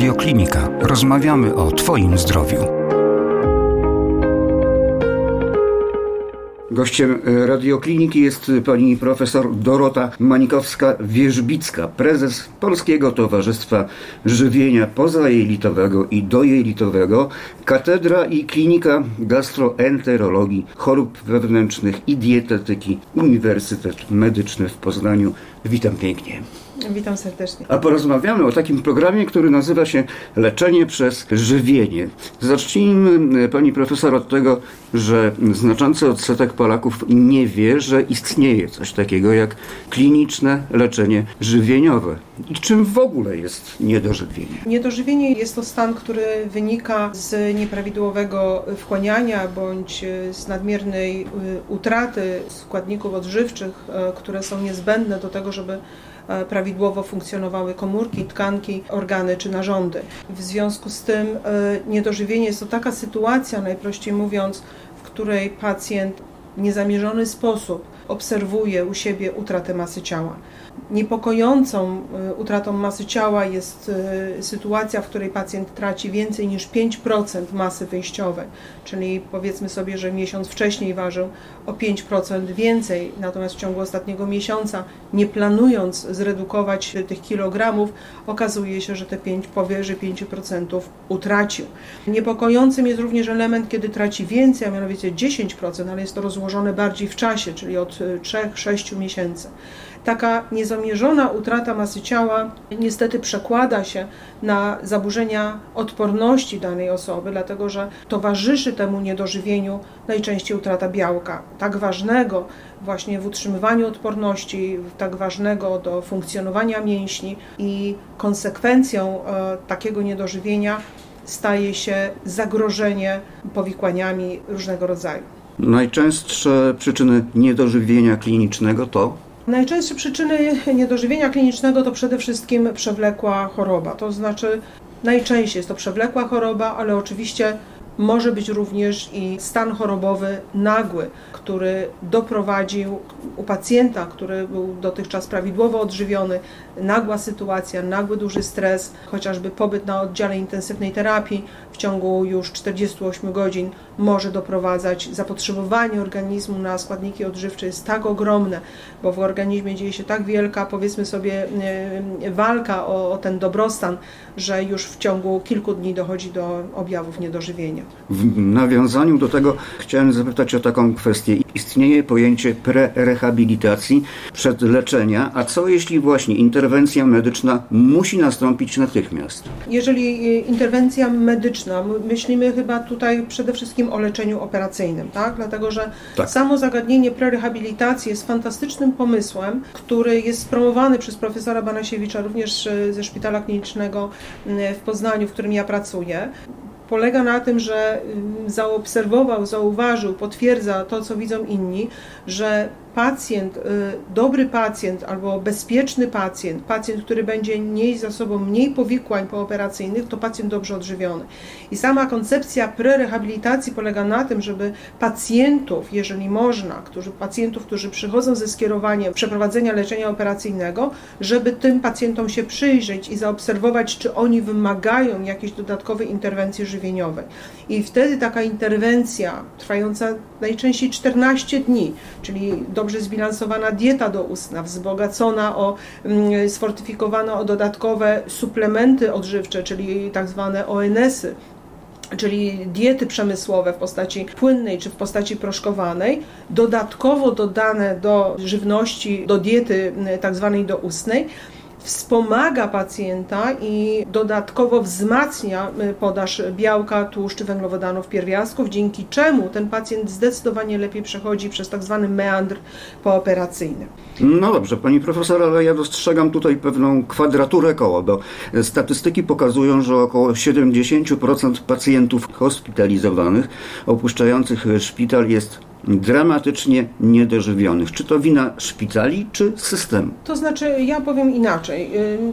Radioklinika. Rozmawiamy o Twoim zdrowiu. Gościem radiokliniki jest pani profesor Dorota Manikowska-Wierzbicka, prezes Polskiego Towarzystwa Żywienia Pozajelitowego i Dojelitowego, katedra i klinika gastroenterologii, chorób wewnętrznych i dietetyki Uniwersytet Medyczny w Poznaniu. Witam pięknie. Witam serdecznie. A porozmawiamy o takim programie, który nazywa się Leczenie przez żywienie. Zacznijmy, pani profesor, od tego, że znaczący odsetek Polaków nie wie, że istnieje coś takiego jak kliniczne leczenie żywieniowe. I czym w ogóle jest niedożywienie? Niedożywienie jest to stan, który wynika z nieprawidłowego wchłaniania bądź z nadmiernej y, utraty składników odżywczych, które są niezbędne do tego, żeby E, prawidłowo funkcjonowały komórki, tkanki, organy czy narządy. W związku z tym e, niedożywienie jest to taka sytuacja, najprościej mówiąc, w której pacjent w niezamierzony sposób obserwuje u siebie utratę masy ciała. Niepokojącą y, utratą masy ciała jest y, sytuacja, w której pacjent traci więcej niż 5% masy wyjściowej, czyli powiedzmy sobie, że miesiąc wcześniej ważył o 5% więcej, natomiast w ciągu ostatniego miesiąca, nie planując zredukować tych kilogramów, okazuje się, że te 5, powyżej 5% utracił. Niepokojącym jest również element, kiedy traci więcej, a mianowicie 10%, ale jest to rozłożone bardziej w czasie, czyli od 3-6 y, miesięcy. Taka niezamierzona utrata masy ciała niestety przekłada się na zaburzenia odporności danej osoby, dlatego że towarzyszy temu niedożywieniu najczęściej utrata białka, tak ważnego właśnie w utrzymywaniu odporności, tak ważnego do funkcjonowania mięśni i konsekwencją e, takiego niedożywienia staje się zagrożenie powikłaniami różnego rodzaju. Najczęstsze przyczyny niedożywienia klinicznego to Najczęstsze przyczyny niedożywienia klinicznego to przede wszystkim przewlekła choroba. To znaczy, najczęściej jest to przewlekła choroba, ale oczywiście może być również i stan chorobowy nagły, który doprowadził u pacjenta, który był dotychczas prawidłowo odżywiony, nagła sytuacja, nagły duży stres, chociażby pobyt na oddziale intensywnej terapii w ciągu już 48 godzin może doprowadzać, zapotrzebowanie organizmu na składniki odżywcze jest tak ogromne, bo w organizmie dzieje się tak wielka, powiedzmy sobie, walka o, o ten dobrostan, że już w ciągu kilku dni dochodzi do objawów niedożywienia. W nawiązaniu do tego chciałem zapytać o taką kwestię. Istnieje pojęcie prerehabilitacji przed leczenia, a co jeśli właśnie interwencja medyczna musi nastąpić natychmiast? Jeżeli e, interwencja medyczna, myślimy chyba tutaj przede wszystkim o leczeniu operacyjnym, tak? Dlatego, że tak. samo zagadnienie prerehabilitacji jest fantastycznym pomysłem, który jest spromowany przez profesora Banasiewicza również e, ze Szpitala Klinicznego w Poznaniu, w którym ja pracuję polega na tym, że zaobserwował, zauważył, potwierdza to, co widzą inni, że pacjent, y, dobry pacjent albo bezpieczny pacjent, pacjent, który będzie nieść za sobą mniej powikłań pooperacyjnych, to pacjent dobrze odżywiony. I sama koncepcja prerehabilitacji polega na tym, żeby pacjentów, jeżeli można, którzy, pacjentów, którzy przychodzą ze skierowaniem przeprowadzenia leczenia operacyjnego, żeby tym pacjentom się przyjrzeć i zaobserwować, czy oni wymagają jakiejś dodatkowej interwencji żywieniowej. I wtedy taka interwencja trwająca najczęściej 14 dni, czyli dobrze zbilansowana dieta doustna, wzbogacona o, mm, sfortyfikowana o dodatkowe suplementy odżywcze, czyli tak zwane ONS-y, czyli diety przemysłowe w postaci płynnej czy w postaci proszkowanej, dodatkowo dodane do żywności, do diety mm, tak zwanej doustnej, wspomaga pacjenta i dodatkowo wzmacnia y, podaż białka, tłuszczy, węglowodanów, pierwiastków, dzięki czemu ten pacjent zdecydowanie lepiej przechodzi przez tak zwany meandr pooperacyjny. No dobrze, pani profesor, ale ja dostrzegam tutaj pewną kwadraturę koła, bo statystyki pokazują, że około 70% pacjentów hospitalizowanych opuszczających szpital jest dramatycznie niedożywionych. Czy to wina szpitali, czy systemu? To znaczy, ja powiem inaczej.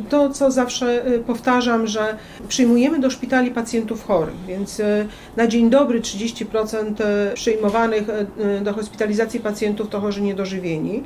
To, co zawsze y, powtarzam, że przyjmujemy do szpitali pacjentów chorych, więc y, na dzień dobry 30% y, przyjmowanych do hospitalizacji pacjentów to chorzy niedożywieni.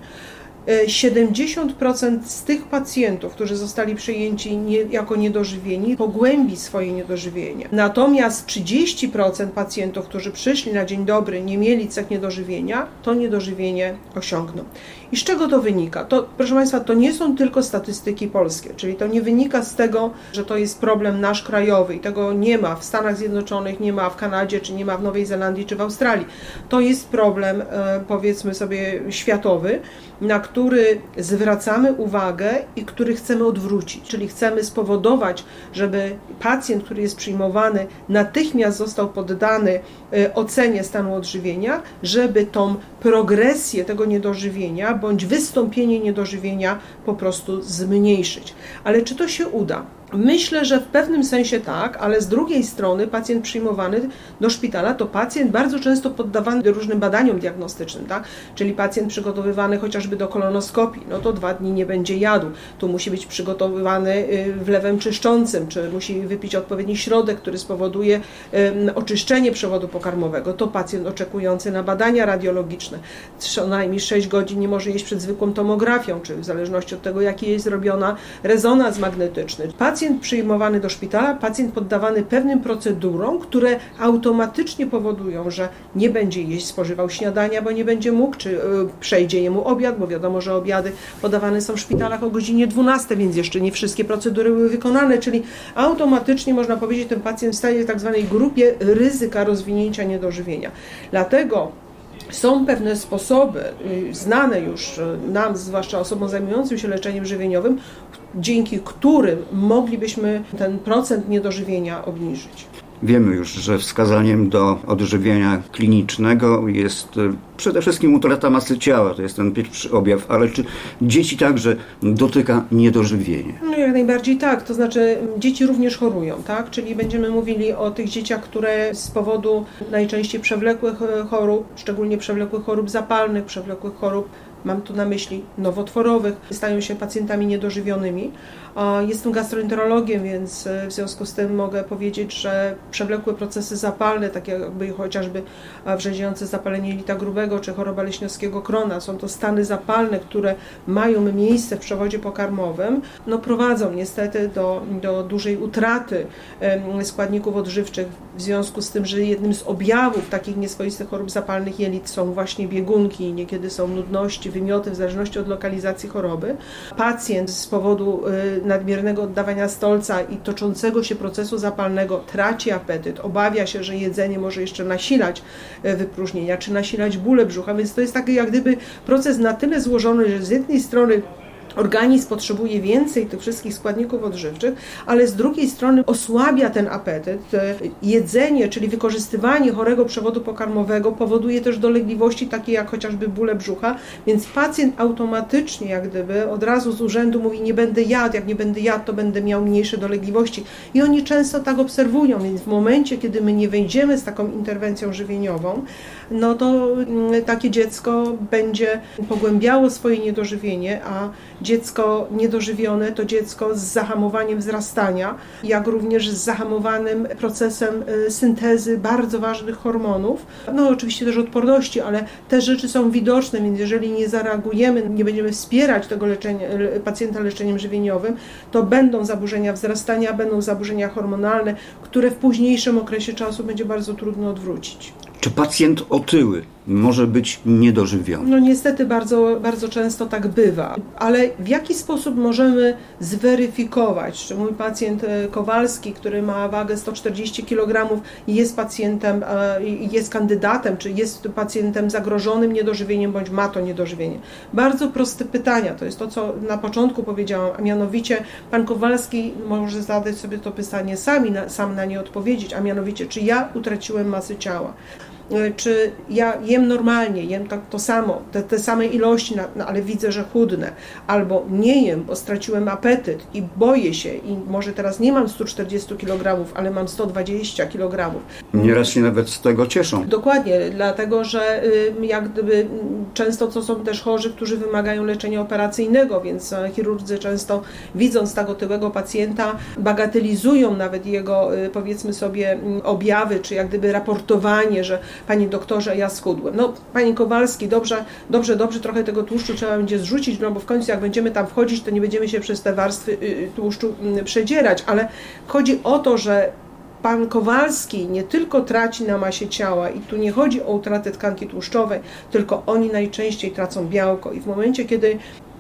70% z tych pacjentów, którzy zostali przyjęci nie, jako niedożywieni, pogłębi swoje niedożywienie. Natomiast 30% pacjentów, którzy przyszli na dzień dobry, nie mieli cech niedożywienia, to niedożywienie osiągną. I z czego to wynika? To, proszę Państwa, to nie są tylko statystyki polskie, czyli to nie wynika z tego, że to jest problem nasz krajowy i tego nie ma w Stanach Zjednoczonych, nie ma w Kanadzie, czy nie ma w Nowej Zelandii, czy w Australii. To jest problem, e, powiedzmy sobie, światowy, na który zwracamy uwagę i który chcemy odwrócić, czyli chcemy spowodować, żeby pacjent, który jest przyjmowany, natychmiast został poddany e, ocenie stanu odżywienia, żeby tą progresję tego niedożywienia bądź wystąpienie niedożywienia po prostu zmniejszyć. Ale czy to się uda? Myślę, że w pewnym sensie tak, ale z drugiej strony pacjent przyjmowany do szpitala to pacjent bardzo często poddawany różnym badaniom diagnostycznym, tak? czyli pacjent przygotowywany chociażby do kolonoskopii, no to dwa dni nie będzie jadł, tu musi być przygotowywany y, wlewem czyszczącym, czy musi wypić odpowiedni środek, który spowoduje oczyszczenie przewodu pokarmowego, to pacjent oczekujący na badania radiologiczne, co najmniej 6 godzin nie może jeść przed zwykłą tomografią, czy w zależności od tego, jaki jest zrobiona rezonans magnetyczny. Pacjent pacjent przyjmowany do szpitala, pacjent poddawany pewnym procedurom, które automatycznie powodują, że nie będzie jeść, spożywał śniadania, bo nie będzie mógł, czy y, przejdzie jemu obiad, bo wiadomo, że obiady podawane są w szpitalach o godzinie 12, więc jeszcze nie wszystkie procedury były wykonane, czyli automatycznie można powiedzieć, ten pacjent staje w tak zwanej grupie ryzyka rozwinięcia niedożywienia. Dlatego są pewne sposoby, y, znane już y, nam, zwłaszcza osobom zajmującym się leczeniem żywieniowym, dzięki którym moglibyśmy ten procent niedożywienia obniżyć. Wiemy już, że wskazaniem do odżywienia klinicznego jest e, przede wszystkim utrata masy ciała, to jest ten pierwszy objaw, ale czy dzieci także dotyka niedożywienie? No jak najbardziej tak, to znaczy dzieci również chorują, tak? Czyli będziemy mówili o tych dzieciach, które z powodu najczęściej przewlekłych e, chorób, szczególnie przewlekłych chorób zapalnych, przewlekłych chorób mam tu na myśli nowotworowych, stają się pacjentami niedożywionymi. Jestem gastroenterologiem, więc e, w związku z tym mogę powiedzieć, że przewlekłe procesy zapalne, takie jakby chociażby wrzeźniające zapalenie jelita grubego czy choroba leśniowskiego krona, są to stany zapalne, które mają miejsce w przewodzie pokarmowym, no prowadzą niestety do, do dużej utraty składników odżywczych w związku z tym, że jednym z objawów takich nieswoistych chorób zapalnych jelit są właśnie biegunki, niekiedy są nudności, wymioty w zależności od lokalizacji choroby. Pacjent z powodu y, nadmiernego oddawania stolca i toczącego się procesu zapalnego traci apetyt, obawia się, że jedzenie może jeszcze nasilać y, wypróżnienia, czy nasilać bóle brzucha, więc to jest taki jak gdyby proces na tyle złożony, że z jednej strony Organizm potrzebuje więcej tych wszystkich składników odżywczych, ale z drugiej strony osłabia ten apetyt. Jedzenie, czyli wykorzystywanie chorego przewodu pokarmowego powoduje też dolegliwości takie jak chociażby bóle brzucha, więc pacjent automatycznie jak gdyby od razu z urzędu mówi nie będę jadł, jak nie będę jadł, to będę miał mniejsze dolegliwości. I oni często tak obserwują, więc w momencie, kiedy my nie wejdziemy z taką interwencją żywieniową, no to mm, takie dziecko będzie pogłębiało swoje niedożywienie, a dziecko niedożywione to dziecko z zahamowaniem wzrastania, jak również z zahamowanym procesem y, syntezy bardzo ważnych hormonów. No oczywiście też odporności, ale te rzeczy są widoczne, więc jeżeli nie zareagujemy, nie będziemy wspierać tego leczenia, pacjenta leczeniem żywieniowym, to będą zaburzenia wzrastania, będą zaburzenia hormonalne, które w późniejszym okresie czasu będzie bardzo trudno odwrócić. Czy pacjent otyły może być niedożywiony? No niestety bardzo, bardzo często tak bywa, ale w jaki sposób możemy zweryfikować, czy mój pacjent e, Kowalski, który ma wagę 140 kg jest pacjentem, e, jest kandydatem, czy jest pacjentem zagrożonym niedożywieniem, bądź ma to niedożywienie? Bardzo proste pytania, to jest to, co na początku powiedziałam, a mianowicie pan Kowalski może zadać sobie to pytanie sami, sam na nie odpowiedzieć, a mianowicie, czy ja utraciłem masę ciała? E, czy ja jem normalnie, jem tak to samo, te, te same ilości, no, ale widzę, że chudnę, albo nie jem, bo straciłem apetyt i boję się i może teraz nie mam 140 kg, ale mam 120 kg. Nieraz się nawet z tego cieszą. Dokładnie, dlatego, że y, jak gdyby często to są też chorzy, którzy wymagają leczenia operacyjnego, więc e, chirurdzy często widząc tak otyłego pacjenta bagatelizują nawet jego y, powiedzmy sobie objawy, czy jak gdyby raportowanie, że panie doktorze, ja schudłem. No, panie Kowalski, dobrze, dobrze, dobrze, trochę tego tłuszczu trzeba będzie zrzucić, no bo w końcu jak będziemy tam wchodzić, to nie będziemy się przez te warstwy y, y, tłuszczu mm, przedzierać, ale chodzi o to, że pan Kowalski nie tylko traci na masie ciała i tu nie chodzi o utratę tkanki tłuszczowej, tylko oni najczęściej tracą białko i w momencie, kiedy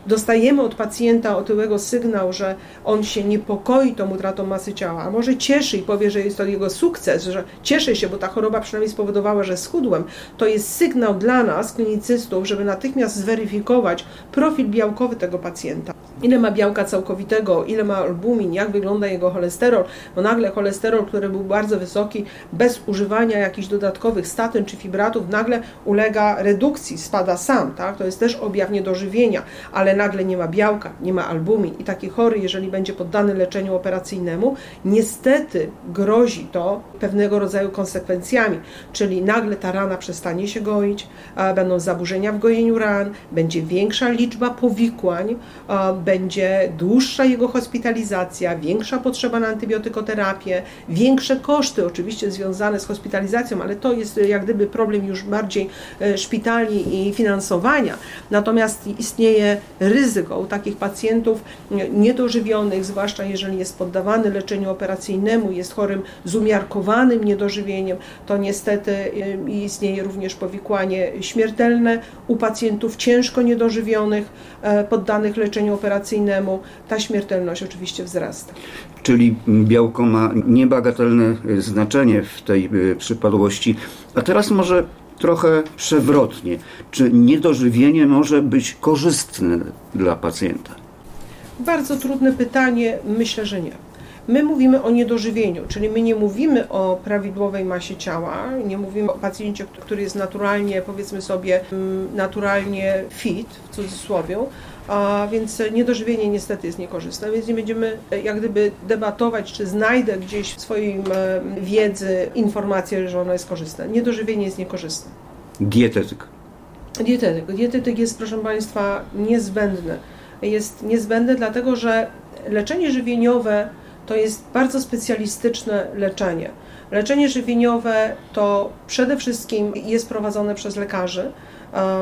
dostajemy od pacjenta otyłego sygnał, że on się niepokoi tą utratą masy ciała, a może cieszy i powie, że jest to jego sukces, że cieszy się, bo ta choroba przynajmniej spowodowała, że schudłem, to jest sygnał dla nas, klinicystów, żeby natychmiast zweryfikować profil białkowy tego pacjenta. Ile ma białka całkowitego, ile ma albumin, jak wygląda jego cholesterol, bo nagle cholesterol, który był bardzo wysoki, bez używania jakichś dodatkowych statyn czy fibratów, nagle ulega redukcji, spada sam, tak? To jest też objaw niedożywienia, ale nagle nie ma białka, nie ma albumin. I taki chory, jeżeli będzie poddany leczeniu operacyjnemu, niestety grozi to pewnego rodzaju konsekwencjami, czyli nagle ta rana przestanie się goić, będą zaburzenia w gojeniu ran, będzie większa liczba powikłań, będzie dłuższa jego hospitalizacja, większa potrzeba na antybiotykoterapię, większe koszty oczywiście związane z hospitalizacją, ale to jest jak gdyby problem już bardziej e, szpitali i finansowania. Natomiast istnieje ryzyko u takich pacjentów niedożywionych, zwłaszcza jeżeli jest poddawany leczeniu operacyjnemu, jest chorym z umiarkowanym niedożywieniem, to niestety istnieje również powikłanie śmiertelne u pacjentów ciężko niedożywionych, e, poddanych leczeniu operacyjnemu. Ta śmiertelność oczywiście wzrasta. Czyli białko ma niebagatelne znaczenie w tej y, przypadłości. A teraz może trochę przewrotnie. Czy niedożywienie może być korzystne dla pacjenta? Bardzo trudne pytanie, myślę, że nie. My mówimy o niedożywieniu, czyli my nie mówimy o prawidłowej masie ciała, nie mówimy o pacjencie, który jest naturalnie, powiedzmy sobie, mm, naturalnie fit, w cudzysłowie, a więc niedożywienie niestety jest niekorzystne, więc nie będziemy e, jak gdyby debatować, czy znajdę gdzieś w swojej e, wiedzy informację, że ono jest korzystne. Niedożywienie jest niekorzystne. Dietetyk. Dietetyk. Dietetyk jest, proszę Państwa, niezbędny. Jest niezbędny dlatego, że leczenie żywieniowe to jest bardzo specjalistyczne leczenie. Leczenie żywieniowe to przede wszystkim jest prowadzone przez lekarzy,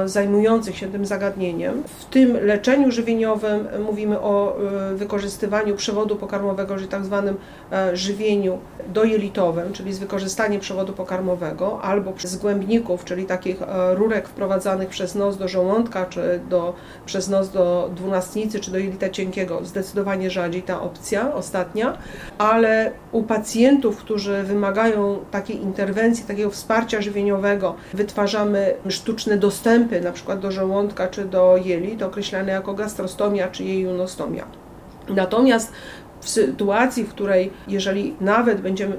zajmujących się tym zagadnieniem. W tym leczeniu żywieniowym mówimy o e, wykorzystywaniu przewodu pokarmowego, czyli tak zwanym e, żywieniu dojelitowym, czyli z wykorzystaniem przewodu pokarmowego, albo z głębników, czyli takich rurek wprowadzanych przez nos do żołądka, czy do, przez nos do dwunastnicy, czy do jelita cienkiego. Zdecydowanie rzadziej ta opcja, ostatnia, ale u pacjentów, którzy wymagają takiej interwencji, takiego wsparcia żywieniowego, wytwarzamy sztuczne dostępy dostępy na przykład do żołądka czy do jelit określane jako gastrostomia czy jejunostomia. Natomiast w sytuacji, w której jeżeli nawet będziemy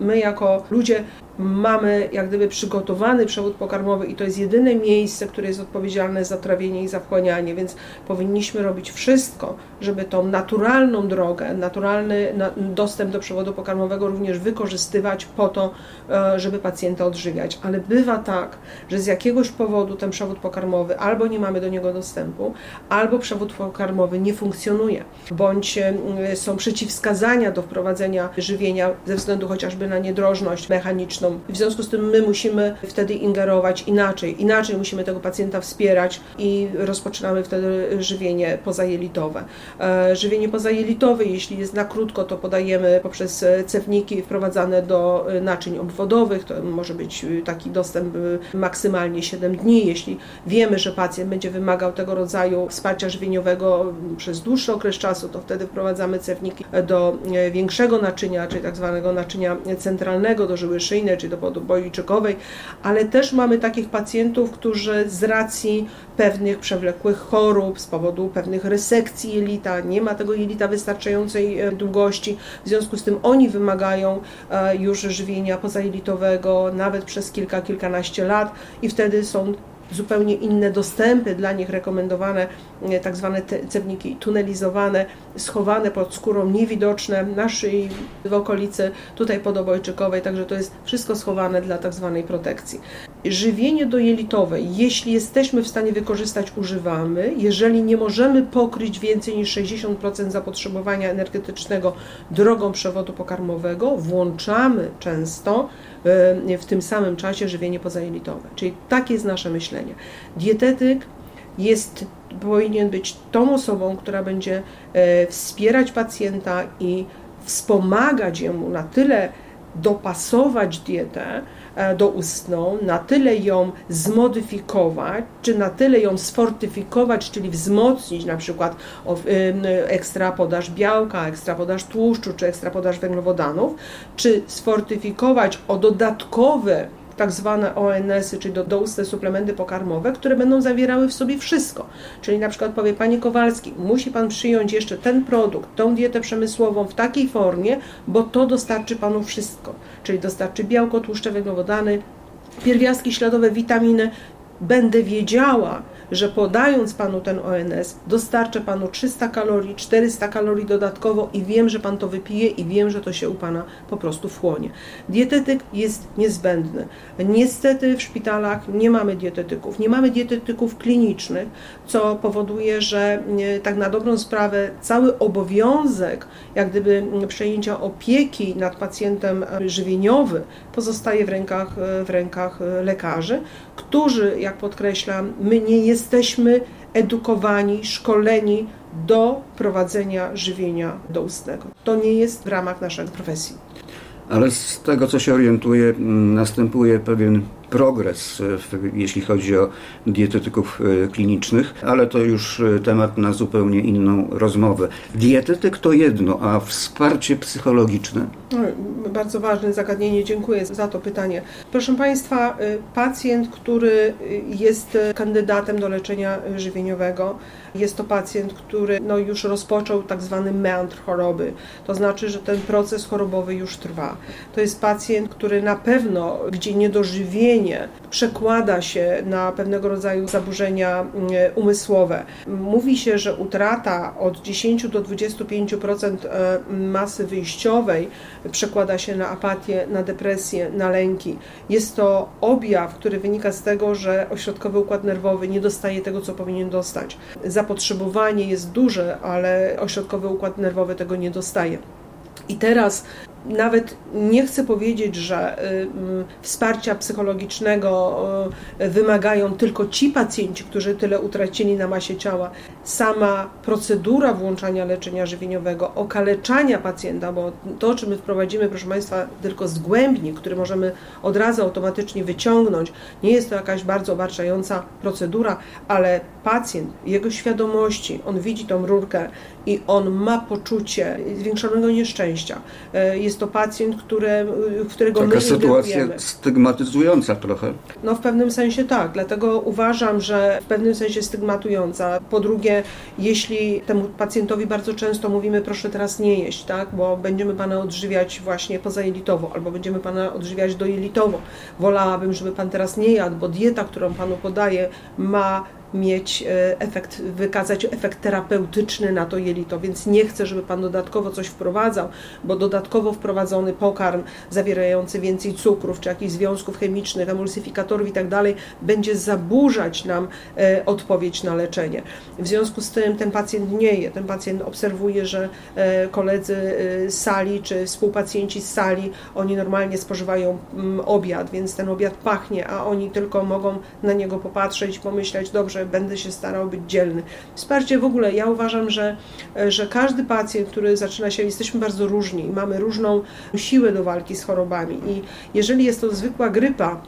my jako ludzie mamy jak gdyby przygotowany przewód pokarmowy i to jest jedyne miejsce, które jest odpowiedzialne za trawienie i za wchłanianie, więc powinniśmy robić wszystko, żeby tą naturalną drogę, naturalny dostęp do przewodu pokarmowego również wykorzystywać po to, e, żeby pacjenta odżywiać. Ale bywa tak, że z jakiegoś powodu ten przewód pokarmowy albo nie mamy do niego dostępu, albo przewód pokarmowy nie funkcjonuje, bądź e, są przeciwwskazania do wprowadzenia żywienia ze względu chociażby na niedrożność mechaniczną, w związku z tym my musimy wtedy ingerować inaczej. Inaczej musimy tego pacjenta wspierać i rozpoczynamy wtedy żywienie pozajelitowe. E, żywienie pozajelitowe, jeśli jest na krótko, to podajemy poprzez cewniki wprowadzane do naczyń obwodowych. To może być taki dostęp maksymalnie 7 dni. Jeśli wiemy, że pacjent będzie wymagał tego rodzaju wsparcia żywieniowego przez dłuższy okres czasu, to wtedy wprowadzamy cewniki do większego naczynia, czyli tak zwanego naczynia centralnego, do żyły szyjnej, czy do boli czykowej, ale też mamy takich pacjentów, którzy z racji pewnych przewlekłych chorób, z powodu pewnych resekcji jelita, nie ma tego jelita wystarczającej e, długości, w związku z tym oni wymagają e, już żywienia pozajelitowego nawet przez kilka, kilkanaście lat i wtedy są zupełnie inne dostępy dla nich rekomendowane, tak zwane cewniki tunelizowane, schowane pod skórą, niewidoczne na szyi, w okolicy tutaj podobojczykowej, także to jest wszystko schowane dla tak zwanej protekcji. Żywienie dojelitowe, jeśli jesteśmy w stanie wykorzystać, używamy. Jeżeli nie możemy pokryć więcej niż 60% zapotrzebowania energetycznego drogą przewodu pokarmowego, włączamy często e, w tym samym czasie żywienie pozajelitowe. Czyli takie jest nasze myślenie. Dietetyk jest, powinien być tą osobą, która będzie e, wspierać pacjenta i wspomagać jemu na tyle dopasować dietę e, doustną, na tyle ją zmodyfikować, czy na tyle ją sfortyfikować, czyli wzmocnić na przykład ekstra podaż białka, ekstra podaż tłuszczu, czy ekstra podaż węglowodanów, czy sfortyfikować o dodatkowe tak zwane ONS-y, czyli do, doustne suplementy pokarmowe, które będą zawierały w sobie wszystko. Czyli na przykład powie Panie Kowalski, musi Pan przyjąć jeszcze ten produkt, tą dietę przemysłową w takiej formie, bo to dostarczy Panu wszystko. Czyli dostarczy białko, tłuszcze, węglowodany, pierwiastki śladowe, witaminy. Będę wiedziała, że podając Panu ten ONS, dostarczę Panu 300 kalorii, 400 kalorii dodatkowo i wiem, że Pan to wypije i wiem, że to się u Pana po prostu wchłonie. Dietetyk jest niezbędny. Niestety w szpitalach nie mamy dietetyków, nie mamy dietetyków klinicznych, co powoduje, że tak na dobrą sprawę cały obowiązek jak gdyby przejęcia opieki nad pacjentem żywieniowy pozostaje w rękach, w rękach lekarzy, którzy, jak podkreślam, my nie jesteśmy edukowani, szkoleni do prowadzenia żywienia doustnego. To nie jest w ramach naszej profesji. Ale z tego, co się orientuję, następuje pewien progres, jeśli chodzi o dietetyków e, klinicznych, ale to już e, temat na zupełnie inną rozmowę. Dietetyk to jedno, a wsparcie psychologiczne? No, bardzo ważne zagadnienie, dziękuję za to pytanie. Proszę Państwa, e, pacjent, który jest kandydatem do leczenia żywieniowego, jest to pacjent, który no, już rozpoczął tak zwany meandr choroby, to znaczy, że ten proces chorobowy już trwa. To jest pacjent, który na pewno, gdzie niedożywienie przekłada się na pewnego rodzaju zaburzenia mm, umysłowe. Mówi się, że utrata od 10 do 25% e, masy wyjściowej przekłada się na apatię, na depresję, na lęki. Jest to objaw, który wynika z tego, że ośrodkowy układ nerwowy nie dostaje tego, co powinien dostać zapotrzebowanie jest duże, ale ośrodkowy układ nerwowy tego nie dostaje. I teraz nawet nie chcę powiedzieć, że y, mm, wsparcia psychologicznego y, wymagają tylko ci pacjenci, którzy tyle utracili na masie ciała. Sama procedura włączania leczenia żywieniowego, okaleczania pacjenta, bo to, czy my wprowadzimy, proszę Państwa, tylko zgłębnik, który możemy od razu automatycznie wyciągnąć, nie jest to jakaś bardzo obarczająca procedura, ale pacjent, jego świadomości, on widzi tą rurkę i on ma poczucie zwiększonego nieszczęścia. Jest jest to pacjent, które, którego Taka my sytuacja stygmatyzująca trochę. No w pewnym sensie tak, dlatego uważam, że w pewnym sensie stygmatująca. Po drugie, jeśli temu pacjentowi bardzo często mówimy, proszę teraz nie jeść, tak, bo będziemy Pana odżywiać właśnie pozajelitowo, albo będziemy Pana odżywiać dojelitowo. Wolałabym, żeby Pan teraz nie jadł, bo dieta, którą Panu podaję, ma mieć e, efekt, wykazać efekt terapeutyczny na to jelito, więc nie chcę, żeby Pan dodatkowo coś wprowadzał, bo dodatkowo wprowadzony pokarm zawierający więcej cukrów, czy jakichś związków chemicznych, emulsyfikatorów i tak dalej, będzie zaburzać nam e, odpowiedź na leczenie. W związku z tym ten pacjent nie je, ten pacjent obserwuje, że e, koledzy z sali, czy współpacjenci z sali, oni normalnie spożywają mm, obiad, więc ten obiad pachnie, a oni tylko mogą na niego popatrzeć, pomyśleć, dobrze, że będę się starał być dzielny. Wsparcie w ogóle, ja uważam, że, że każdy pacjent, który zaczyna się, jesteśmy bardzo różni, mamy różną siłę do walki z chorobami i jeżeli jest to zwykła grypa,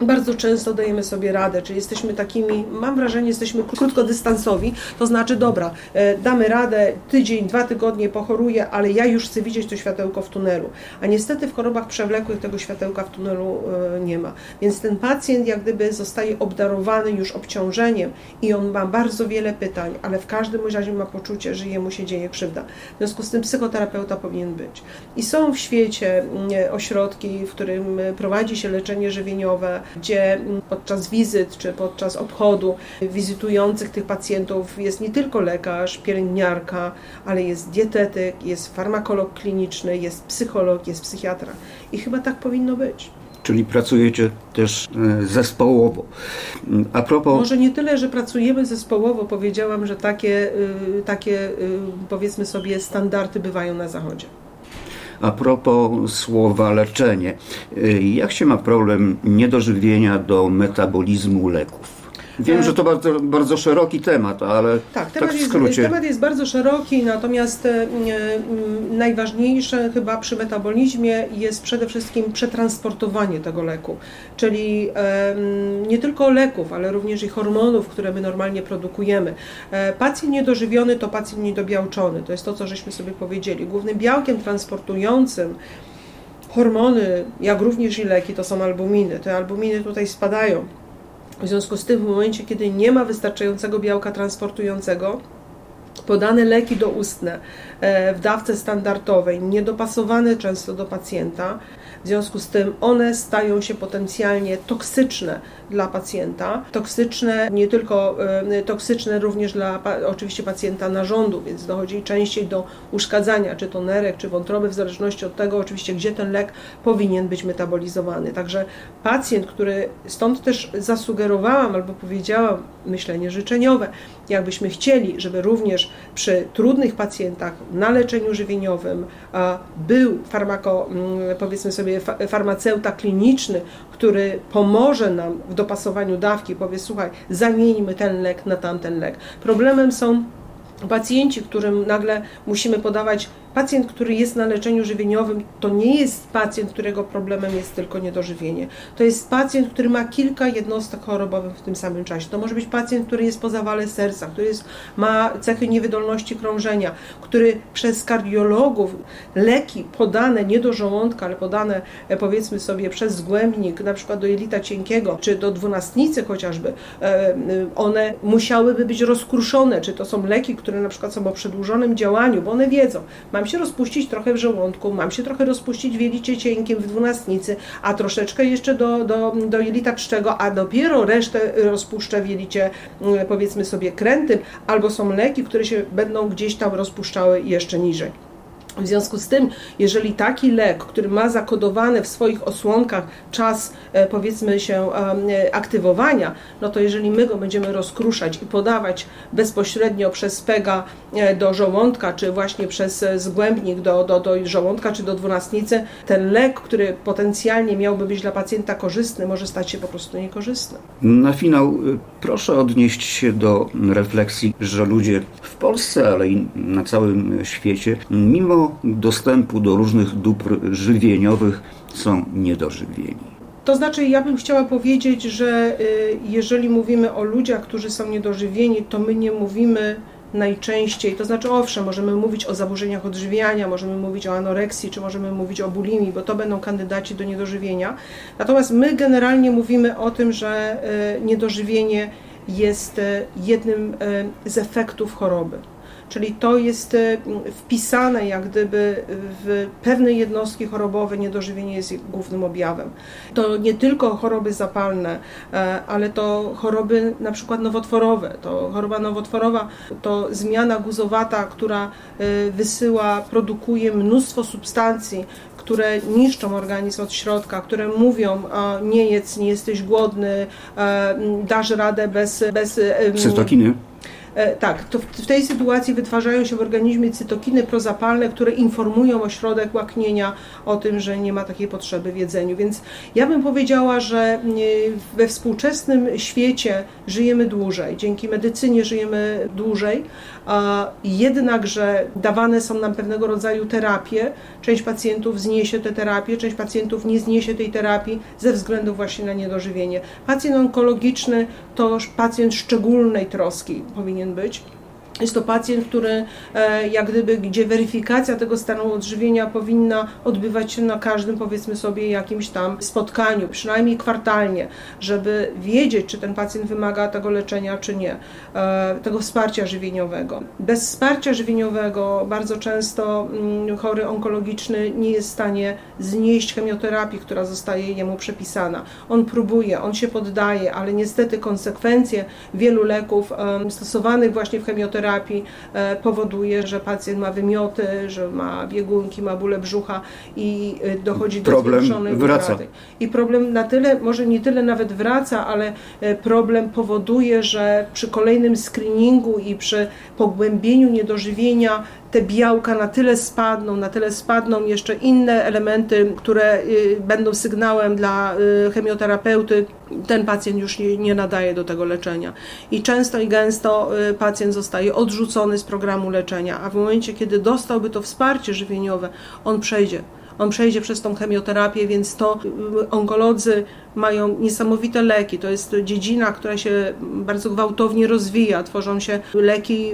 bardzo często dajemy sobie radę, czyli jesteśmy takimi, mam wrażenie, jesteśmy krótkodystansowi, to znaczy, dobra, e, damy radę, tydzień, dwa tygodnie pochoruję, ale ja już chcę widzieć to światełko w tunelu. A niestety w chorobach przewlekłych tego światełka w tunelu e, nie ma. Więc ten pacjent jak gdyby zostaje obdarowany już obciążeniem i on ma bardzo wiele pytań, ale w każdym razie ma poczucie, że jemu się dzieje krzywda. W związku z tym psychoterapeuta powinien być. I są w świecie mm, ośrodki, w którym prowadzi się leczenie żywieniowe, gdzie podczas wizyt czy podczas obchodu wizytujących tych pacjentów jest nie tylko lekarz, pielęgniarka, ale jest dietetyk, jest farmakolog kliniczny, jest psycholog, jest psychiatra. I chyba tak powinno być czyli pracujecie też e, zespołowo. A propos... Może nie tyle, że pracujemy zespołowo, powiedziałam, że takie, y, takie y, powiedzmy sobie standardy bywają na Zachodzie. A propos słowa leczenie, y, jak się ma problem niedożywienia do metabolizmu leków? Wiem, że to bardzo, bardzo szeroki temat, ale tak, temat tak w skrócie. Jest, temat jest bardzo szeroki, natomiast e, najważniejsze chyba przy metabolizmie jest przede wszystkim przetransportowanie tego leku, czyli e, nie tylko leków, ale również i hormonów, które my normalnie produkujemy. E, pacjent niedożywiony to pacjent niedobiałczony, to jest to, co żeśmy sobie powiedzieli. Głównym białkiem transportującym hormony, jak również i leki, to są albuminy. Te albuminy tutaj spadają w związku z tym w momencie, kiedy nie ma wystarczającego białka transportującego, podane leki doustne e, w dawce standardowej, niedopasowane często do pacjenta, w związku z tym one stają się potencjalnie toksyczne dla pacjenta. Toksyczne nie tylko, e, toksyczne również dla oczywiście pacjenta narządu, więc dochodzi częściej do uszkadzania, czy to nerek, czy wątroby, w zależności od tego oczywiście, gdzie ten lek powinien być metabolizowany. Także pacjent, który stąd też zasugerowałam albo powiedziałam myślenie życzeniowe, jakbyśmy chcieli, żeby również przy trudnych pacjentach na leczeniu żywieniowym był farmako, mm, powiedzmy sobie, farmaceuta kliniczny, który pomoże nam w dopasowaniu dawki, powie słuchaj, zamieńmy ten lek na tamten lek. Problemem są pacjenci, którym nagle musimy podawać Pacjent, który jest na leczeniu żywieniowym, to nie jest pacjent, którego problemem jest tylko niedożywienie. To jest pacjent, który ma kilka jednostek chorobowych w tym samym czasie. To może być pacjent, który jest po zawale serca, który jest, ma cechy niewydolności krążenia, który przez kardiologów leki podane nie do żołądka, ale podane e, powiedzmy sobie przez zgłębnik, na przykład do jelita cienkiego, czy do dwunastnicy chociażby, e, one musiałyby być rozkruszone, czy to są leki, które na przykład są o przedłużonym działaniu, bo one wiedzą, mam mam się rozpuścić trochę w żołądku, mam się trochę rozpuścić w jelicie cienkim, w dwunastnicy, a troszeczkę jeszcze do, do, do jelita czczego, a dopiero resztę rozpuszczę w jelicie mm, powiedzmy sobie krętym, albo są leki, które się będą gdzieś tam rozpuszczały jeszcze niżej. W związku z tym, jeżeli taki lek, który ma zakodowany w swoich osłonkach czas, e, powiedzmy się, e, aktywowania, no to jeżeli my go będziemy rozkruszać i podawać bezpośrednio przez pega e, do żołądka, czy właśnie przez zgłębnik do, do, do żołądka, czy do dwunastnicy, ten lek, który potencjalnie miałby być dla pacjenta korzystny, może stać się po prostu niekorzystny. Na finał proszę odnieść się do refleksji, że ludzie w Polsce, ale i na całym świecie, mimo dostępu do różnych dóbr żywieniowych są niedożywieni. To znaczy, ja bym chciała powiedzieć, że y, jeżeli mówimy o ludziach, którzy są niedożywieni, to my nie mówimy najczęściej, to znaczy owszem, możemy mówić o zaburzeniach odżywiania, możemy mówić o anoreksji, czy możemy mówić o bulimii, bo to będą kandydaci do niedożywienia. Natomiast my generalnie mówimy o tym, że y, niedożywienie jest y, jednym z efektów choroby. Czyli to jest e, wpisane jak gdyby w pewne jednostki chorobowe, niedożywienie jest głównym objawem. To nie tylko choroby zapalne, e, ale to choroby na przykład nowotworowe. To choroba nowotworowa to zmiana guzowata, która e, wysyła, produkuje mnóstwo substancji, które niszczą organizm od środka, które mówią, nie jedz, nie jesteś głodny, dasz radę bez... bez Cytokiny. E, tak, to w tej sytuacji wytwarzają się w organizmie cytokiny prozapalne, które informują ośrodek łaknienia o tym, że nie ma takiej potrzeby w jedzeniu. Więc ja bym powiedziała, że e, we współczesnym świecie żyjemy dłużej. Dzięki medycynie żyjemy dłużej, jednakże dawane są nam pewnego rodzaju terapie. Część pacjentów zniesie tę terapię, część pacjentów nie zniesie tej terapii ze względu właśnie na niedożywienie. Pacjent onkologiczny to pacjent szczególnej troski powinien ամեն մեջ Jest to pacjent, który e, jak gdyby, gdzie weryfikacja tego stanu odżywienia powinna odbywać się na każdym, powiedzmy sobie, jakimś tam spotkaniu, przynajmniej kwartalnie, żeby wiedzieć, czy ten pacjent wymaga tego leczenia, czy nie, e, tego wsparcia żywieniowego. Bez wsparcia żywieniowego bardzo często mm, chory onkologiczny nie jest w stanie znieść chemioterapii, która zostaje jemu przepisana. On próbuje, on się poddaje, ale niestety konsekwencje wielu leków stosowanych właśnie w chemioterapii terapii e, powoduje, że pacjent ma wymioty, że ma biegunki, ma bóle brzucha i e, dochodzi do problem zwiększonej wraca. I problem na tyle, może nie tyle nawet wraca, ale e, problem powoduje, że przy kolejnym screeningu i przy pogłębieniu niedożywienia te białka na tyle spadną, na tyle spadną jeszcze inne elementy, które y, będą sygnałem dla y, chemioterapeuty, ten pacjent już nie, nadaje do tego leczenia. I często i gęsto y, pacjent zostaje odrzucony z programu leczenia, a w momencie, kiedy dostałby to wsparcie żywieniowe, on przejdzie on przejdzie przez tą chemioterapię, więc to y, onkolodzy mają niesamowite leki. To jest dziedzina, która się bardzo gwałtownie rozwija. Tworzą się leki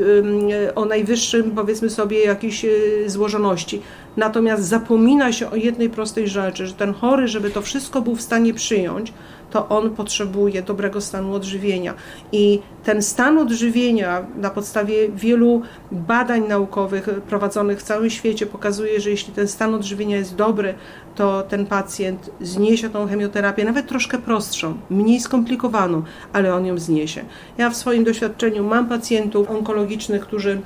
o najwyższym, powiedzmy sobie, jakiejś y, złożoności. Natomiast zapomina się o jednej prostej rzeczy, że ten chory, żeby to wszystko był w stanie przyjąć, to on potrzebuje dobrego stanu odżywienia. I ten stan odżywienia na podstawie wielu badań naukowych prowadzonych w całym świecie pokazuje, że jeśli ten stan odżywienia jest dobry, to ten pacjent zniesie tą chemioterapię, nawet troszkę prostszą, mniej skomplikowaną, ale on ją zniesie. Ja w swoim doświadczeniu mam pacjentów onkologicznych, którzy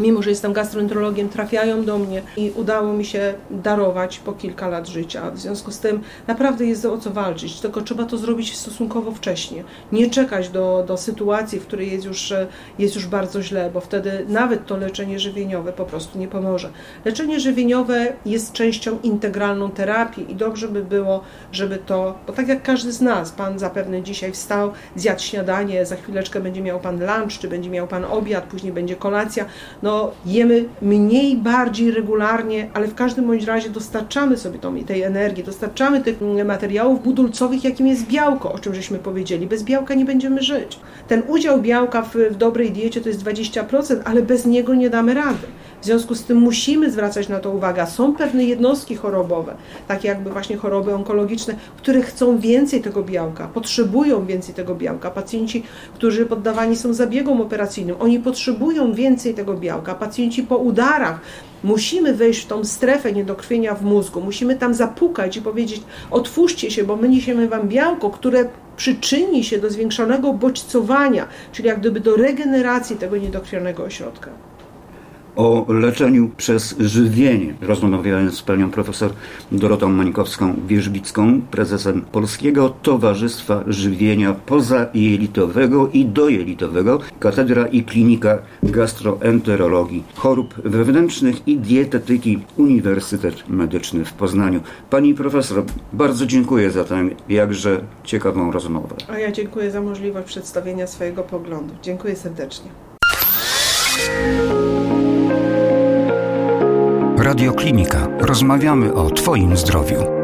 mimo że jestem gastroenterologiem, trafiają do mnie i udało mi się darować po kilka lat życia. W związku z tym naprawdę jest o co walczyć, tylko trzeba to zrobić stosunkowo wcześnie. Nie czekać do, do sytuacji, w której jest już, jest już bardzo źle, bo wtedy nawet to leczenie żywieniowe po prostu nie pomoże. Leczenie żywieniowe jest częścią integralną terapii i dobrze by było, żeby to, bo tak jak każdy z nas, Pan zapewne dzisiaj wstał, zjadł śniadanie, za chwileczkę będzie miał Pan lunch, czy będzie miał Pan obiad, później będzie kolacja, no no, jemy mniej, bardziej regularnie, ale w każdym bądź razie dostarczamy sobie tą, tej energii, dostarczamy tych materiałów budulcowych, jakim jest białko, o czym żeśmy powiedzieli. Bez białka nie będziemy żyć. Ten udział białka w, w dobrej diecie to jest 20%, ale bez niego nie damy rady. W związku z tym musimy zwracać na to uwagę. Są pewne jednostki chorobowe, takie jakby właśnie choroby onkologiczne, które chcą więcej tego białka, potrzebują więcej tego białka. Pacjenci, którzy poddawani są zabiegom operacyjnym, oni potrzebują więcej tego białka. Pacjenci po udarach, Musimy wejść w tą strefę niedokrwienia w mózgu, musimy tam zapukać i powiedzieć: otwórzcie się, bo my niesiemy wam białko, które przyczyni się do zwiększonego bodźcowania, czyli jak gdyby do regeneracji tego niedokrwionego ośrodka o leczeniu przez żywienie. Rozmawiałem z panią profesor Dorotą Mańkowską-Wierzbicką, prezesem Polskiego Towarzystwa Żywienia Pozajelitowego i Dojelitowego, Katedra i Klinika Gastroenterologii, Chorób Wewnętrznych i Dietetyki Uniwersytet Medyczny w Poznaniu. Pani profesor, bardzo dziękuję za tę jakże ciekawą rozmowę. A ja dziękuję za możliwość przedstawienia swojego poglądu. Dziękuję serdecznie. Radioklinika. Rozmawiamy o Twoim zdrowiu.